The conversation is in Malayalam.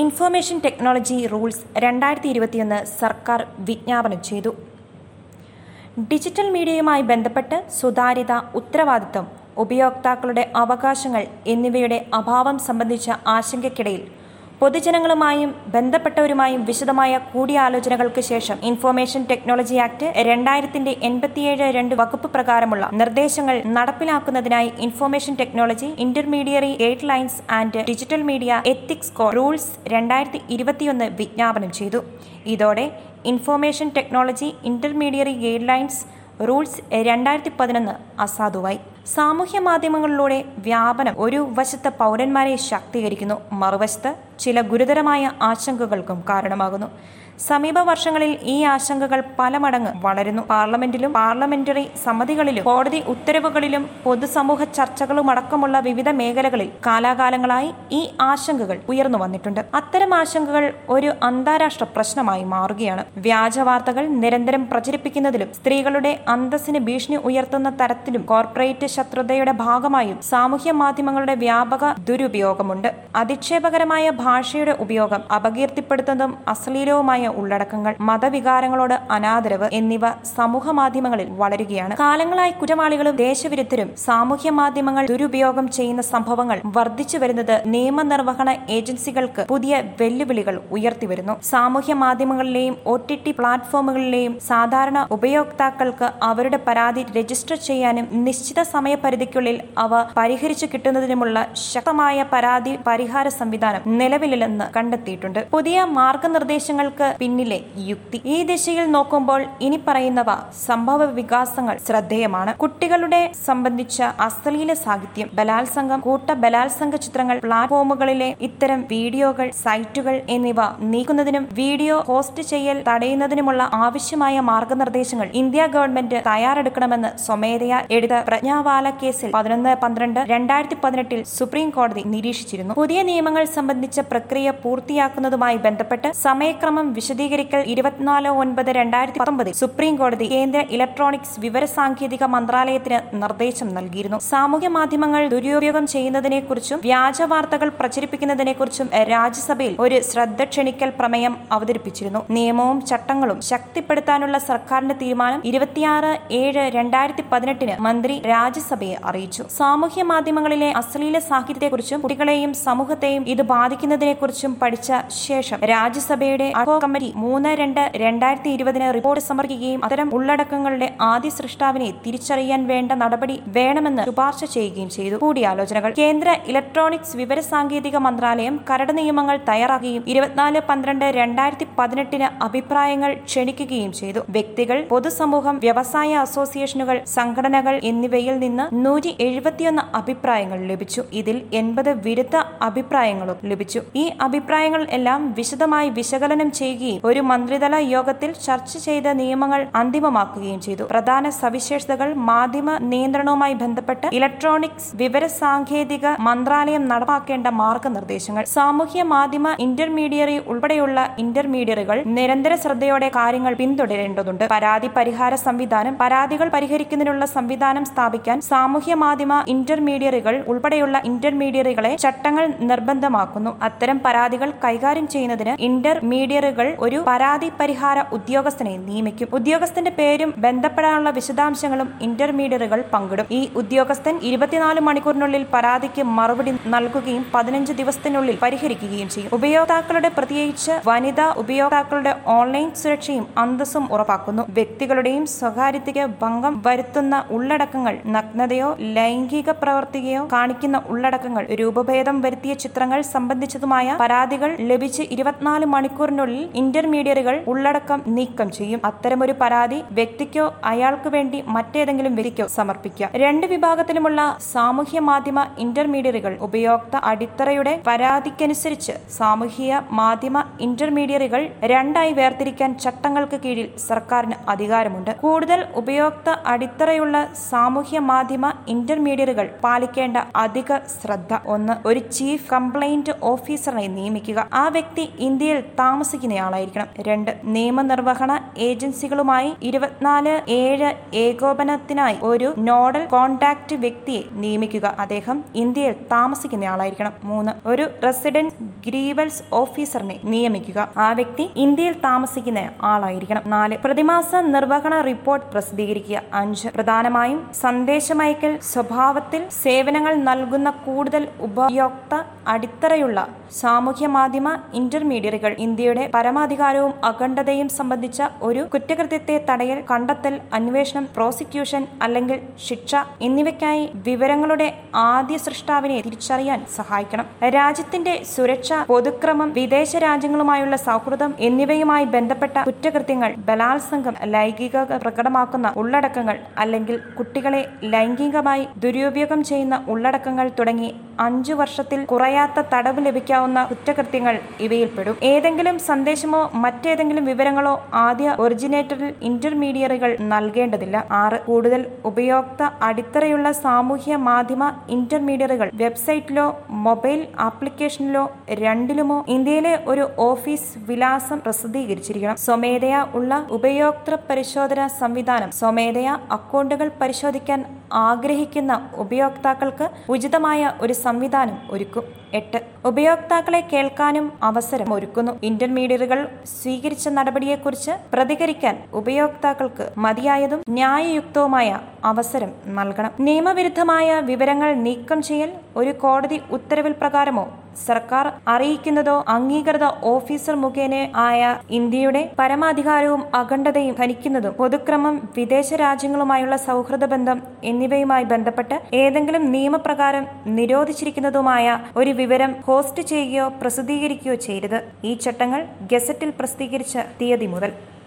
ഇൻഫർമേഷൻ ടെക്നോളജി റൂൾസ് രണ്ടായിരത്തി ഇരുപത്തിയൊന്ന് സർക്കാർ വിജ്ഞാപനം ചെയ്തു. ഡിജിറ്റൽ മീഡിയയുമായി ബന്ധപ്പെട്ട് സുതാര്യത ഉത്തരവാദിത്തം ഉപയോക്താക്കളുടെ അവകാശങ്ങൾ എന്നിവയുടെ അഭാവം സംബന്ധിച്ച ആശങ്കയ്ക്കിടയിൽ പൊതുജനങ്ങളുമായും ബന്ധപ്പെട്ടവരുമായും വിശദമായ കൂടിയാലോചനകൾക്ക് ശേഷം ഇൻഫർമേഷൻ ടെക്നോളജി ആക്ട് രണ്ടായിരത്തിന്റെ എൺപത്തിയേഴ് രണ്ട് വകുപ്പ് പ്രകാരമുള്ള നിർദ്ദേശങ്ങൾ നടപ്പിലാക്കുന്നതിനായി information technology intermediary guidelines and digital media ethics code rules രണ്ടായിരത്തി ഇരുപത്തിയൊന്ന് വിജ്ഞാപനം ചെയ്തു. ഇതോടെ information technology intermediary guidelines rules രണ്ടായിരത്തി പതിനൊന്ന് അസാധുവായി. സാമൂഹ്യ മാധ്യമങ്ങളിലൂടെ വ്യാപനം ഒരു വശത്ത് പൗരന്മാരെ ശാക്തീകരിക്കുന്നു മറുവശത്ത് ചില ഗുരുതരമായ ആശങ്കകൾക്കും കാരണമാകുന്നു. സമീപ വർഷങ്ങളിൽ ഈ ആശങ്കകൾ പല മടങ്ങ് വളരുന്നു. പാർലമെന്റിലും പാർലമെന്ററി സമിതികളിലും കോടതി ഉത്തരവുകളിലും പൊതുസമൂഹ ചർച്ചകളുമടക്കമുള്ള വിവിധ മേഖലകളിൽ കാലാകാലങ്ങളായി ഈ ആശങ്കകൾ ഉയർന്നു വന്നിട്ടുണ്ട്. അത്തരം ആശങ്കകൾ ഒരു അന്താരാഷ്ട്ര പ്രശ്നമായി മാറുകയാണ്. വ്യാജ വാർത്തകൾ നിരന്തരം പ്രചരിപ്പിക്കുന്നതിലും സ്ത്രീകളുടെ അന്തസ്സിന് ഭീഷണി ഉയർത്തുന്ന തരത്തിലും കോർപ്പറേറ്റ് ശത്രുതയുടെ ഭാഗമായും സാമൂഹ്യ മാധ്യമങ്ങളുടെ വ്യാപക ദുരുപയോഗമുണ്ട്. അധിക്ഷേപകരമായ ഭാഷയുടെ ഉപയോഗം അപകീർത്തിപ്പെടുത്തുന്നതും അശ്ലീലവുമായ ഉള്ളടക്കങ്ങൾ മതവികാരങ്ങളോട് അനാദരവ് എന്നിവ സമൂഹ മാധ്യമങ്ങളിൽ വളരുകയാണ്. കാലങ്ങളായി കുറ്റവാളികളും ദേശവിരുദ്ധരും സാമൂഹ്യ മാധ്യമങ്ങൾ ദുരുപയോഗം ചെയ്യുന്ന സംഭവങ്ങൾ വർദ്ധിച്ചു വരുന്നത് നിയമനിർവഹണ ഏജൻസികൾക്ക് പുതിയ വെല്ലുവിളികൾ ഉയർത്തിവരുന്നു. സാമൂഹ്യ മാധ്യമങ്ങളിലെയും ഒ ടി ടി പ്ലാറ്റ്ഫോമുകളിലെയും സാധാരണ ഉപയോക്താക്കൾക്ക് അവരുടെ പരാതി രജിസ്റ്റർ ചെയ്യാനും നിശ്ചിത സമയപരിധിക്കുള്ളിൽ അവ പരിഹരിച്ചു കിട്ടുന്നതിനുമുള്ള ശക്തമായ പരാതി പരിഹാര സംവിധാനം നിലവിലില്ലെന്ന് കണ്ടെത്തിയിട്ടുണ്ട്. പുതിയ മാർഗനിർദ്ദേശങ്ങൾക്ക് പിന്നിലെ യുക്തി. ഈ ദിശയിൽ നോക്കുമ്പോൾ ഇനി പറയുന്നവ സംഭവ വികാസങ്ങൾ ശ്രദ്ധേയമാണ്. കുട്ടികളുടെ സംബന്ധിച്ച അശ്ലീല സാഹിത്യം ബലാത്സംഗം കൂട്ട ബലാത്സംഗ ചിത്രങ്ങൾ പ്ലാറ്റ്ഫോമുകളിലെ ഇത്തരം വീഡിയോകൾ സൈറ്റുകൾ എന്നിവ നീക്കുന്നതിനും വീഡിയോ ഹോസ്റ്റ് ചെയ്യൽ തടയുന്നതിനുമുള്ള ആവശ്യമായ മാർഗനിർദ്ദേശങ്ങൾ ഇന്ത്യ ഗവൺമെന്റ് തയ്യാറെടുക്കണമെന്ന് സ്വമേധയാ എടുത്ത പ്രജ്ഞാവാല കേസിൽ പതിനൊന്ന് പന്ത്രണ്ട് രണ്ടായിരത്തി പതിനെട്ടിൽ സുപ്രീം കോടതി നിരീക്ഷിച്ചിരുന്നു. പുതിയ നിയമങ്ങൾ സംബന്ധിച്ച പ്രക്രിയ പൂർത്തിയാക്കുന്നതുമായി ബന്ധപ്പെട്ട് സമയക്രമം വിശദീകരിക്കൽ ഇരുപത്തിനാല് ഒൻപത് രണ്ടായിരത്തി പത്തൊമ്പതിൽ സുപ്രീം കോടതി കേന്ദ്ര ഇലക്ട്രോണിക്സ് വിവരസാങ്കേതിക മന്ത്രാലയത്തിന് നിർദ്ദേശം നൽകിയിരുന്നു. സാമൂഹ്യ മാധ്യമങ്ങൾ ദുരുപയോഗം ചെയ്യുന്നതിനെക്കുറിച്ചും വ്യാജ വാർത്തകൾ പ്രചരിപ്പിക്കുന്നതിനെക്കുറിച്ചും രാജ്യസഭയിൽ ഒരു ശ്രദ്ധ ക്ഷണിക്കൽ പ്രമേയം അവതരിപ്പിച്ചിരുന്നു. നിയമവും ചട്ടങ്ങളും ശക്തിപ്പെടുത്താനുള്ള സർക്കാരിന്റെ തീരുമാനം ഇരുപത്തിയാറ് ഏഴ് രണ്ടായിരത്തി പതിനെട്ടിന് മന്ത്രി രാജ്യസഭയെ അറിയിച്ചു. സാമൂഹ്യ മാധ്യമങ്ങളിലെ അശ്ലീല സാഹിത്യത്തെക്കുറിച്ചും കുട്ടികളെയും സമൂഹത്തെയും ഇത് ബാധിക്കുന്നതിനെക്കുറിച്ചും പഠിച്ച ശേഷം രാജ്യസഭയുടെ അഡ്ഹോക് കമ്മിറ്റി മൂന്ന് രണ്ട് രണ്ടായിരത്തി ഇരുപതിന് റിപ്പോർട്ട് സമർപ്പിക്കുകയും അത്തരം ഉള്ളടക്കങ്ങളുടെ ആദ്യ സൃഷ്ടാവിനെ തിരിച്ചറിയാൻ വേണ്ട നടപടി വേണമെന്ന് ശുപാർശ ചെയ്യുകയും ചെയ്തു. കൂടിയാലോചനകൾ. കേന്ദ്ര ഇലക്ട്രോണിക്സ് വിവര സാങ്കേതിക മന്ത്രാലയം കരട് നിയമങ്ങൾ തയ്യാറാക്കുകയും ഇരുപത്തിനാല് പന്ത്രണ്ട് രണ്ടായിരത്തി പതിനെട്ടിന് അഭിപ്രായങ്ങൾ ക്ഷണിക്കുകയും ചെയ്തു. വ്യക്തികൾ പൊതുസമൂഹം വ്യവസായ അസോസിയേഷനുകൾ സംഘടനകൾ എന്നിവയിൽ നിന്ന് നൂറ്റി എഴുപത്തിയൊന്ന് അഭിപ്രായങ്ങൾ ലഭിച്ചു. ഇതിൽ എൺപത് വിരുദ്ധ അഭിപ്രായങ്ങളും ലഭിച്ചു. ഈ അഭിപ്രായങ്ങൾ എല്ലാം വിശദമായി വിശകലനം ചെയ്യുകയും ഒരു മന്ത്രിതല യോഗത്തിൽ ചർച്ച ചെയ്ത നിയമങ്ങൾ അന്തിമമാക്കുകയും ചെയ്തു. പ്രധാന സവിശേഷതകൾ മാധ്യമ നിയന്ത്രണവുമായി ബന്ധപ്പെട്ട് ഇലക്ട്രോണിക്സ് വിവര സാങ്കേതിക മന്ത്രാലയം നടപ്പാക്കേണ്ട മാർഗനിർദ്ദേശങ്ങൾ സാമൂഹ്യ മാധ്യമ ഇന്റർമീഡിയറി ഉൾപ്പെടെയുള്ള ഇന്റർമീഡിയറികൾ നിരന്തര ശ്രദ്ധയോടെ കാര്യങ്ങൾ പിന്തുടരേണ്ടതുണ്ട്. പരാതി പരിഹാര സംവിധാനം പരാതികൾ പരിഹരിക്കുന്നതിനുള്ള സംവിധാനം സ്ഥാപിക്കാൻ സാമൂഹ്യ മാധ്യമ ഇന്റർമീഡിയറികൾ ഉൾപ്പെടെയുള്ള ഇന്റർമീഡിയറികളെ ചട്ടങ്ങൾ നിർബന്ധമാക്കുന്നു. അത്തരം പരാതികൾ കൈകാര്യം ചെയ്യുന്നതിന് ഇന്റർമീഡിയറുകൾ ഒരു പരാതി പരിഹാര ഉദ്യോഗസ്ഥനെ നിയമിക്കും. ഉദ്യോഗസ്ഥന്റെ പേരും ബന്ധപ്പെടാനുള്ള വിശദാംശങ്ങളും ഇന്റർമീഡിയറുകൾ പങ്കിടും. ഈ ഉദ്യോഗസ്ഥൻ ഇരുപത്തിനാല് മണിക്കൂറിനുള്ളിൽ പരാതിക്ക് മറുപടി നൽകുകയും പതിനഞ്ച് ദിവസത്തിനുള്ളിൽ പരിഹരിക്കുകയും ചെയ്യും. ഉപയോക്താക്കളുടെ പ്രത്യേകിച്ച് വനിതാ ഉപയോക്താക്കളുടെ ഓൺലൈൻ സുരക്ഷയും അന്തസ്സും ഉറപ്പാക്കുന്നു. വ്യക്തികളുടെയും സ്വകാര്യതയ്ക്ക് ഭംഗം വരുത്തുന്ന ഉള്ളടക്കങ്ങൾ നഗ്നതയോ ലൈംഗിക പ്രവർത്തികയോ കാണിക്കുന്ന ഉള്ളടക്കങ്ങൾ രൂപഭേദം വരുത്തിയ ചിത്രങ്ങൾ സംബന്ധിച്ചതുമായ പരാതികൾ ലഭിച്ച് ഇരുപത്തിനാല് മണിക്കൂറിനുള്ളിൽ ഇന്റർമീഡിയറ്റുകൾ ഉള്ളടക്കം നീക്കം ചെയ്യും. അത്തരമൊരു പരാതി വ്യക്തിക്കോ അയാൾക്ക് വേണ്ടി മറ്റേതെങ്കിലും വ്യക്തിക്കോ സമർപ്പിക്കാം. രണ്ട് വിഭാഗത്തിലുമുള്ള സാമൂഹ്യ മാധ്യമ ഇന്റർമീഡിയറ്റുകൾ ഉപയോക്ത അടിത്തറയുടെ പരാതിക്കനുസരിച്ച് സാമൂഹിക മാധ്യമ ഇന്റർമീഡിയറ്റുകൾ രണ്ടായി വേർതിരിക്കാൻ ചട്ടങ്ങൾക്ക് കീഴിൽ സർക്കാരിന് അധികാരമുണ്ട്. കൂടുതൽ ഉപയോക്ത അടിത്തറയുള്ള സാമൂഹ്യ മാധ്യമ ഇന്റർമീഡിയറ്റുകൾ പാലിക്കേണ്ട അധിക ശ്രദ്ധ. ഒന്ന് ഒരു ചീഫ് കംപ്ലൈന്റ് ഓഫീസറെ നിയമിക്കുക. ആ വ്യക്തി ഇന്ത്യയിൽ താമസിക്കുന്നയാളായിരിക്കണം. രണ്ട് നിയമനിർവഹണ ഏജൻസികളുമായി ഇരുപത്തിനാല് ഏഴ് ഏകോപനത്തിനായി ഒരു നോഡൽ കോൺടാക്ട് വ്യക്തിയെ നിയമിക്കുക. അദ്ദേഹം ഇന്ത്യയിൽ താമസിക്കുന്നയാളായിരിക്കണം. മൂന്ന് ഒരു റെസിഡന്റ് ഗ്രീവൽസ് ഓഫീസറിനെ നിയമിക്കുക. ആ വ്യക്തി ഇന്ത്യയിൽ താമസിക്കുന്ന ആളായിരിക്കണം. നാല് പ്രതിമാസ നിർവഹണ റിപ്പോർട്ട് പ്രസിദ്ധീകരിക്കുക. അഞ്ച് പ്രധാനമായും സന്ദേശമയക്കൽ സ്വഭാവത്തിൽ സേവനങ്ങൾ നൽകുന്ന കൂടുതൽ ഉപയോക്ത അടിത്തറയുള്ള സാമൂഹ്യ മാധ്യമ ഇന്റർമീഡിയറുകൾ ഇന്ത്യയുടെ പരമാധികാരവും അഖണ്ഡതയും സംബന്ധിച്ച ഒരു കുറ്റകൃത്യത്തെ തടയൽ കണ്ടെത്തൽ അന്വേഷണം പ്രോസിക്യൂഷൻ അല്ലെങ്കിൽ ശിക്ഷ എന്നിവയ്ക്കായി വിവരങ്ങളുടെ ആദ്യ സൃഷ്ടാവിനെ തിരിച്ചറിയാൻ സഹായിക്കണം. രാജ്യത്തിന്റെ സുരക്ഷ പൊതുക്രമം വിദേശ രാജ്യങ്ങളുമായുള്ള സൗഹൃദം എന്നിവയുമായി ബന്ധപ്പെട്ട കുറ്റകൃത്യങ്ങൾ ബലാത്സംഗം ലൈംഗിക പ്രകടമാക്കുന്ന ഉള്ളടക്കങ്ങൾ അല്ലെങ്കിൽ കുട്ടികളെ ലൈംഗികമായി ദുരുപയോഗം ചെയ്യുന്ന ഉള്ളടക്കങ്ങൾ തുടങ്ങി അഞ്ചു വർഷത്തിൽ കുറയാത്ത തടവ് ലഭിക്കാവുന്ന കുറ്റകൃത്യങ്ങൾ ഇവയിൽപ്പെടും. ഏതെങ്കിലും സന്ദേശമോ മറ്റേതെങ്കിലും വിവരങ്ങളോ ആദ്യ ഒറിജിനേറ്ററിൽ ഇന്റർമീഡിയറുകൾ നൽകേണ്ടതില്ല. ആറ് കൂടുതൽ ഉപയോക്ത അടിത്തറയുള്ള സാമൂഹ്യ മാധ്യമ ഇന്റർമീഡിയറുകൾ വെബ്സൈറ്റിലോ മൊബൈൽ ആപ്ലിക്കേഷനിലോ രണ്ടിലുമോ ഇന്ത്യയിലെ ഒരു ഓഫീസ് വിലാസം പ്രസിദ്ധീകരിച്ചിരിക്കണം. സ്വമേധയാ ഉള്ള ഉപയോക്തൃ പരിശോധന സംവിധാനം സ്വമേധയാ അക്കൗണ്ടുകൾ പരിശോധിക്കാൻ ആഗ്രഹിക്കുന്ന ഉപയോക്താക്കൾക്ക് ഉചിതമായ ഒരു സംവിധാനം ഒരുക്കും. എട്ട്. ഉപയോക്താക്കളെ കേൾക്കാനും അവസരം ഒരുക്കുന്നു. ഇന്റർമീഡിയറ്റുകൾ സ്വീകരിച്ച നടപടിയെക്കുറിച്ച് പ്രതികരിക്കാൻ ഉപയോക്താക്കൾക്ക് മതിയായതും ന്യായയുക്തവുമായ അവസരം നൽകണം. നിയമവിരുദ്ധമായ വിവരങ്ങൾ നീക്കം ചെയ്യൽ ഒരു കോടതി ഉത്തരവിൽ പ്രകാരമോ സർക്കാർ അറിയിക്കുന്നതോ അംഗീകൃത ഓഫീസർ മുഖേന ആയ ഇന്ത്യയുടെ പരമാധികാരവും അഖണ്ഡതയും ഭരിക്കുന്നതും പൊതുക്രമം വിദേശ രാജ്യങ്ങളുമായുള്ള സൗഹൃദ ബന്ധം എന്നിവയുമായി ബന്ധപ്പെട്ട് ഏതെങ്കിലും നിയമപ്രകാരം നിരോധിച്ചിരിക്കുന്നതുമായ ഒരു വിവരം ഹോസ്റ്റ് ചെയ്യുകയോ പ്രസിദ്ധീകരിക്കുകയോ ചെയ്യരുത്. ഈ ചട്ടങ്ങൾ ഗസറ്റിൽ പ്രസിദ്ധീകരിച്ച തീയതി മുതൽ.